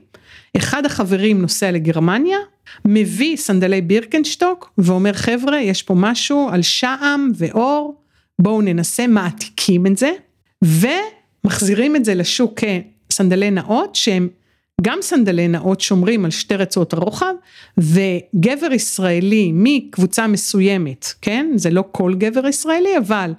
Speaker 3: אחד החברים נוסע לגרמניה, מביא סנדלי בירקנשטוק ואומר חבר'ה יש פה משהו על שעם ואור, בואו ננסה, מעתיקים את זה, ומחזירים את זה לשוק כסנדלי נאות שהם גם סנדלי נאות שומרים על שתי רצועות הרוחב וגבר ישראלי מקבוצה מסוימת, כן? זה לא כל גבר ישראלי אבל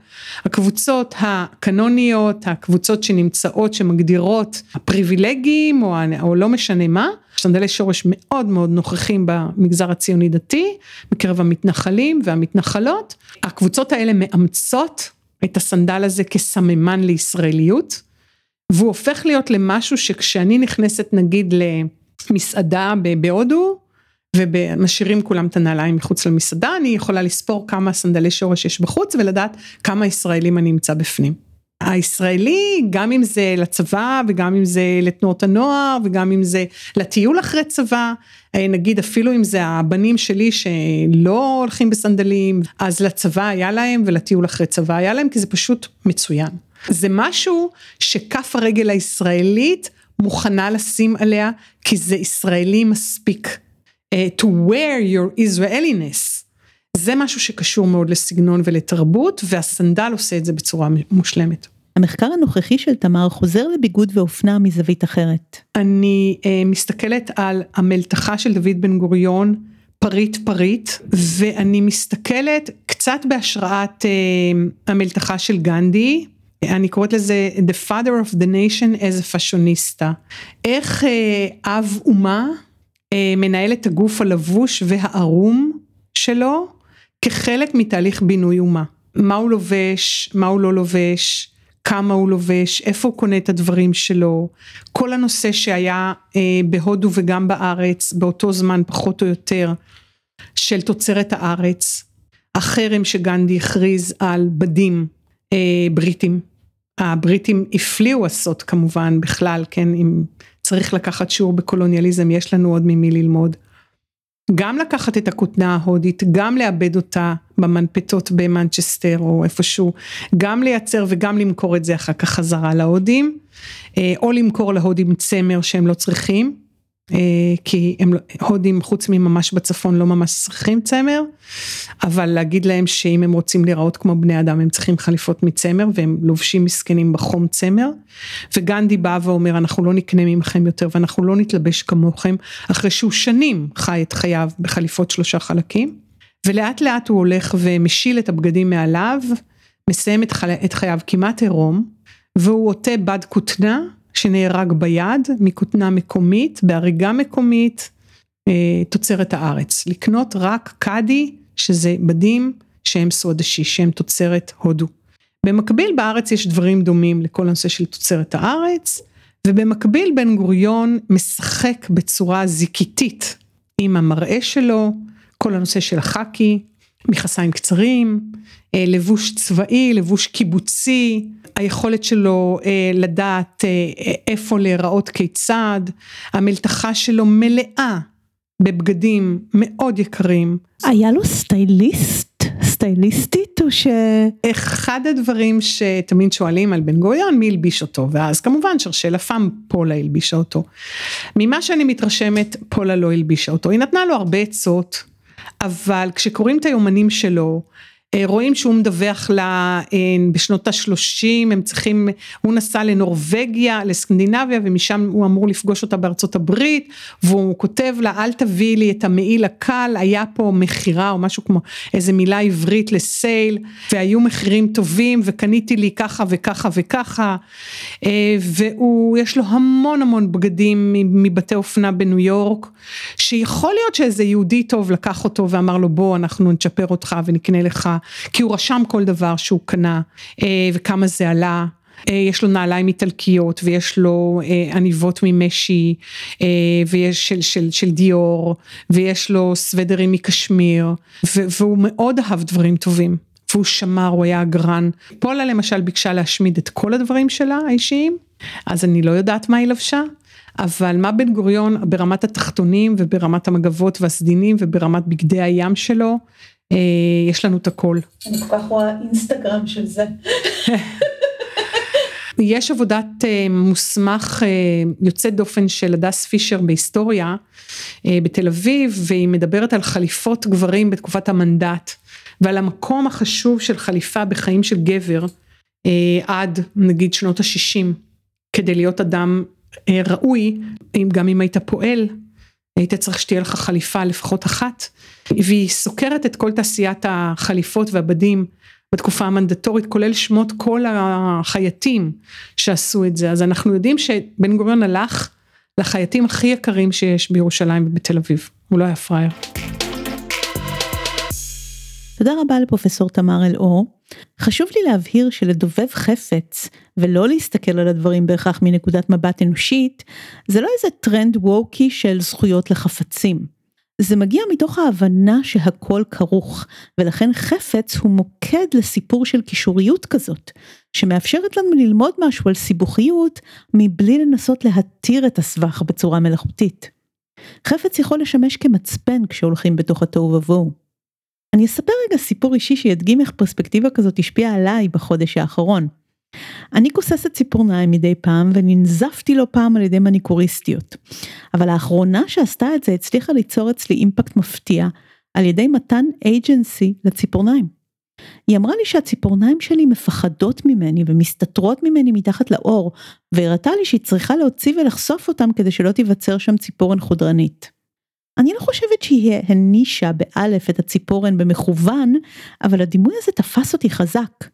Speaker 3: הקבוצות הקנוניות, הקבוצות שנמצאות שמגדירות הפריבילגיים או, או לא משנה מה, סנדלי שורש מאוד מאוד נוכחים במגזר הציוני דתי, בקרב המתנחלים והמתנחלות, הקבוצות האלה מאמצות את הסנדל הזה כסממן לישראליות. והוא הופך להיות למשהו שכשאני נכנסת נגיד למסעדה בהודו ומשאירים כולם את הנעליים מחוץ למסעדה אני יכולה לספור כמה סנדלי שורש יש בחוץ ולדעת כמה ישראלים אני אמצא בפנים. הישראלי גם אם זה לצבא וגם אם זה לתנועות הנוער וגם אם זה לטיול אחרי צבא נגיד אפילו אם זה הבנים שלי שלא הולכים בסנדלים אז לצבא היה להם ולטיול אחרי צבא היה להם כי זה פשוט מצוין. זה משהו שכף הרגל הישראלית מוכנה לשים עליה כי זה ישראלי מספיק. Uh, to wear your Israeliness. זה משהו שקשור מאוד לסגנון ולתרבות והסנדל עושה את זה בצורה מושלמת.
Speaker 1: המחקר הנוכחי של תמר חוזר לביגוד ואופנה מזווית אחרת.
Speaker 3: אני uh, מסתכלת על המלתחה של דוד בן גוריון פריט פריט ואני מסתכלת קצת בהשראת uh, המלתחה של גנדי אני קוראת לזה The father of the nation as a fashionista. איך אה, אב אומה אה, מנהל את הגוף הלבוש והערום שלו כחלק מתהליך בינוי אומה. מה? הוא לובש, מה הוא לא לובש, כמה הוא לובש, איפה הוא קונה את הדברים שלו, כל הנושא שהיה אה, בהודו וגם בארץ באותו זמן פחות או יותר של תוצרת הארץ, החרם שגנדי הכריז על בדים אה, בריטים. הבריטים הפליאו עשות כמובן בכלל, כן, אם צריך לקחת שיעור בקולוניאליזם, יש לנו עוד ממי ללמוד. גם לקחת את הכותנה ההודית, גם לאבד אותה במנפטות במנצ'סטר או איפשהו, גם לייצר וגם למכור את זה אחר כך חזרה להודים, אה, או למכור להודים צמר שהם לא צריכים. אה, כי הם לא, הודים חוץ מממש בצפון לא ממש צריכים צמר, אבל להגיד להם שאם הם רוצים להיראות כמו בני אדם הם צריכים חליפות מצמר והם לובשים מסכנים בחום צמר, וגנדי בא ואומר אנחנו לא נקנה ממכם יותר ואנחנו לא נתלבש כמוכם, אחרי שהוא שנים חי את חייו בחליפות שלושה חלקים, ולאט לאט הוא הולך ומשיל את הבגדים מעליו, מסיים את, חי... את חייו כמעט עירום, והוא עוטה בד כותנה שנהרג ביד מכותנה מקומית, בהריגה מקומית, אה, תוצרת הארץ. לקנות רק קאדי, שזה בדים שהם סוודשי, שהם תוצרת הודו. במקביל בארץ יש דברים דומים לכל הנושא של תוצרת הארץ, ובמקביל בן גוריון משחק בצורה זיקיתית עם המראה שלו, כל הנושא של החאקי, מכסיים קצרים, אה, לבוש צבאי, לבוש קיבוצי, היכולת שלו אה, לדעת אה, איפה להיראות כיצד, המלתחה שלו מלאה בבגדים מאוד יקרים.
Speaker 1: היה לו סטייליסט? סטייליסטית או ש...
Speaker 3: אחד הדברים שתמיד שואלים על בן גוריון מי הלביש אותו ואז כמובן שרשל אפם פולה הלבישה אותו. ממה שאני מתרשמת פולה לא הלבישה אותו היא נתנה לו הרבה עצות אבל כשקוראים את היומנים שלו רואים שהוא מדווח לה אה, בשנות השלושים הם צריכים הוא נסע לנורבגיה לסקנדינביה ומשם הוא אמור לפגוש אותה בארצות הברית והוא כותב לה אל תביאי לי את המעיל הקל היה פה מכירה או משהו כמו איזה מילה עברית לסייל והיו מחירים טובים וקניתי לי ככה וככה וככה אה, והוא יש לו המון המון בגדים מבתי אופנה בניו יורק שיכול להיות שאיזה יהודי טוב לקח אותו ואמר לו בוא אנחנו נצ'פר אותך ונקנה לך כי הוא רשם כל דבר שהוא קנה אה, וכמה זה עלה. אה, יש לו נעליים איטלקיות ויש לו אה, עניבות ממשי ויש של, של, של דיור ויש לו סוודרים מקשמיר והוא מאוד אהב דברים טובים והוא שמר הוא היה אגרן. פולה למשל ביקשה להשמיד את כל הדברים שלה האישיים אז אני לא יודעת מה היא לבשה אבל מה בן גוריון ברמת התחתונים וברמת המגבות והסדינים וברמת בגדי הים שלו, יש לנו את הכל.
Speaker 1: אני כל כך רואה אינסטגרם של זה.
Speaker 3: יש עבודת אה, מוסמך אה, יוצאת דופן של הדס פישר בהיסטוריה בתל אביב והיא מדברת על חליפות גברים בתקופת המנדט ועל המקום החשוב של חליפה בחיים של גבר עד נגיד שנות ה-60 כדי להיות אדם ראוי גם אם היית פועל היית צריך שתהיה לך חליפה לפחות אחת והיא סוקרת את כל תעשיית החליפות והבדים בתקופה המנדטורית כולל שמות כל החייטים שעשו את זה אז אנחנו יודעים שבן גוריון הלך לחייטים הכי יקרים שיש בירושלים ובתל אביב הוא לא היה פראייר.
Speaker 1: תודה רבה לפרופסור תמר אלאור. חשוב לי להבהיר שלדובב חפץ ולא להסתכל על הדברים בהכרח מנקודת מבט אנושית זה לא איזה טרנד ווקי של זכויות לחפצים. זה מגיע מתוך ההבנה שהכל כרוך, ולכן חפץ הוא מוקד לסיפור של קישוריות כזאת, שמאפשרת לנו ללמוד משהו על סיבוכיות, מבלי לנסות להתיר את הסבך בצורה מלאכותית. חפץ יכול לשמש כמצפן כשהולכים בתוך התוהו ובוהו. אני אספר רגע סיפור אישי שידגים איך פרספקטיבה כזאת השפיעה עליי בחודש האחרון. אני כוססת ציפורניים מדי פעם וננזפתי לא פעם על ידי מניקוריסטיות. אבל האחרונה שעשתה את זה הצליחה ליצור אצלי אימפקט מפתיע על ידי מתן אייג'נסי לציפורניים. היא אמרה לי שהציפורניים שלי מפחדות ממני ומסתתרות ממני מתחת לאור, והראתה לי שהיא צריכה להוציא ולחשוף אותם כדי שלא תיווצר שם ציפורן חודרנית. אני לא חושבת שהיא הנישה באלף את הציפורן במכוון, אבל הדימוי הזה תפס אותי חזק.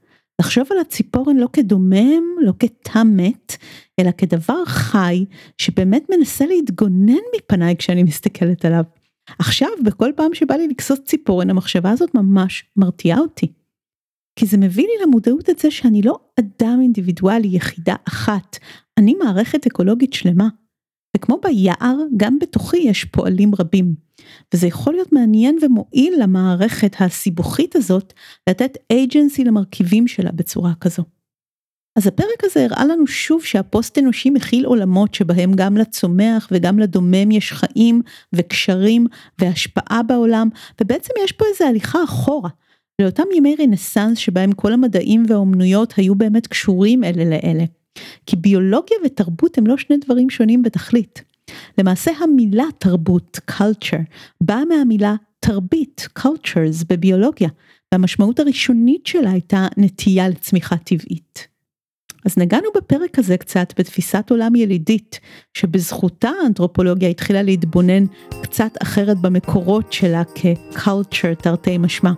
Speaker 1: לחשוב על הציפורן לא כדומם, לא כתא מת, אלא כדבר חי שבאמת מנסה להתגונן מפניי כשאני מסתכלת עליו. עכשיו, בכל פעם שבא לי לכסוס ציפורן, המחשבה הזאת ממש מרתיעה אותי. כי זה מביא לי למודעות את זה שאני לא אדם אינדיבידואלי, יחידה אחת, אני מערכת אקולוגית שלמה. וכמו ביער, גם בתוכי יש פועלים רבים. וזה יכול להיות מעניין ומועיל למערכת הסיבוכית הזאת, לתת agency למרכיבים שלה בצורה כזו. אז הפרק הזה הראה לנו שוב שהפוסט אנושי מכיל עולמות שבהם גם לצומח וגם לדומם יש חיים וקשרים והשפעה בעולם, ובעצם יש פה איזה הליכה אחורה, לאותם ימי רנסאנס שבהם כל המדעים והאומנויות היו באמת קשורים אלה לאלה. כי ביולוגיה ותרבות הם לא שני דברים שונים בתכלית. למעשה המילה תרבות, culture, באה מהמילה תרבית, cultures, בביולוגיה, והמשמעות הראשונית שלה הייתה נטייה לצמיחה טבעית. אז נגענו בפרק הזה קצת בתפיסת עולם ילידית, שבזכותה האנתרופולוגיה התחילה להתבונן קצת אחרת במקורות שלה כ-culture תרתי משמע.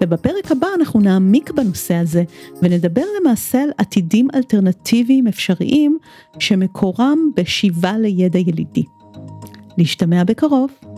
Speaker 1: ובפרק הבא אנחנו נעמיק בנושא הזה ונדבר למעשה על עתידים אלטרנטיביים אפשריים שמקורם בשיבה לידע ילידי. להשתמע בקרוב.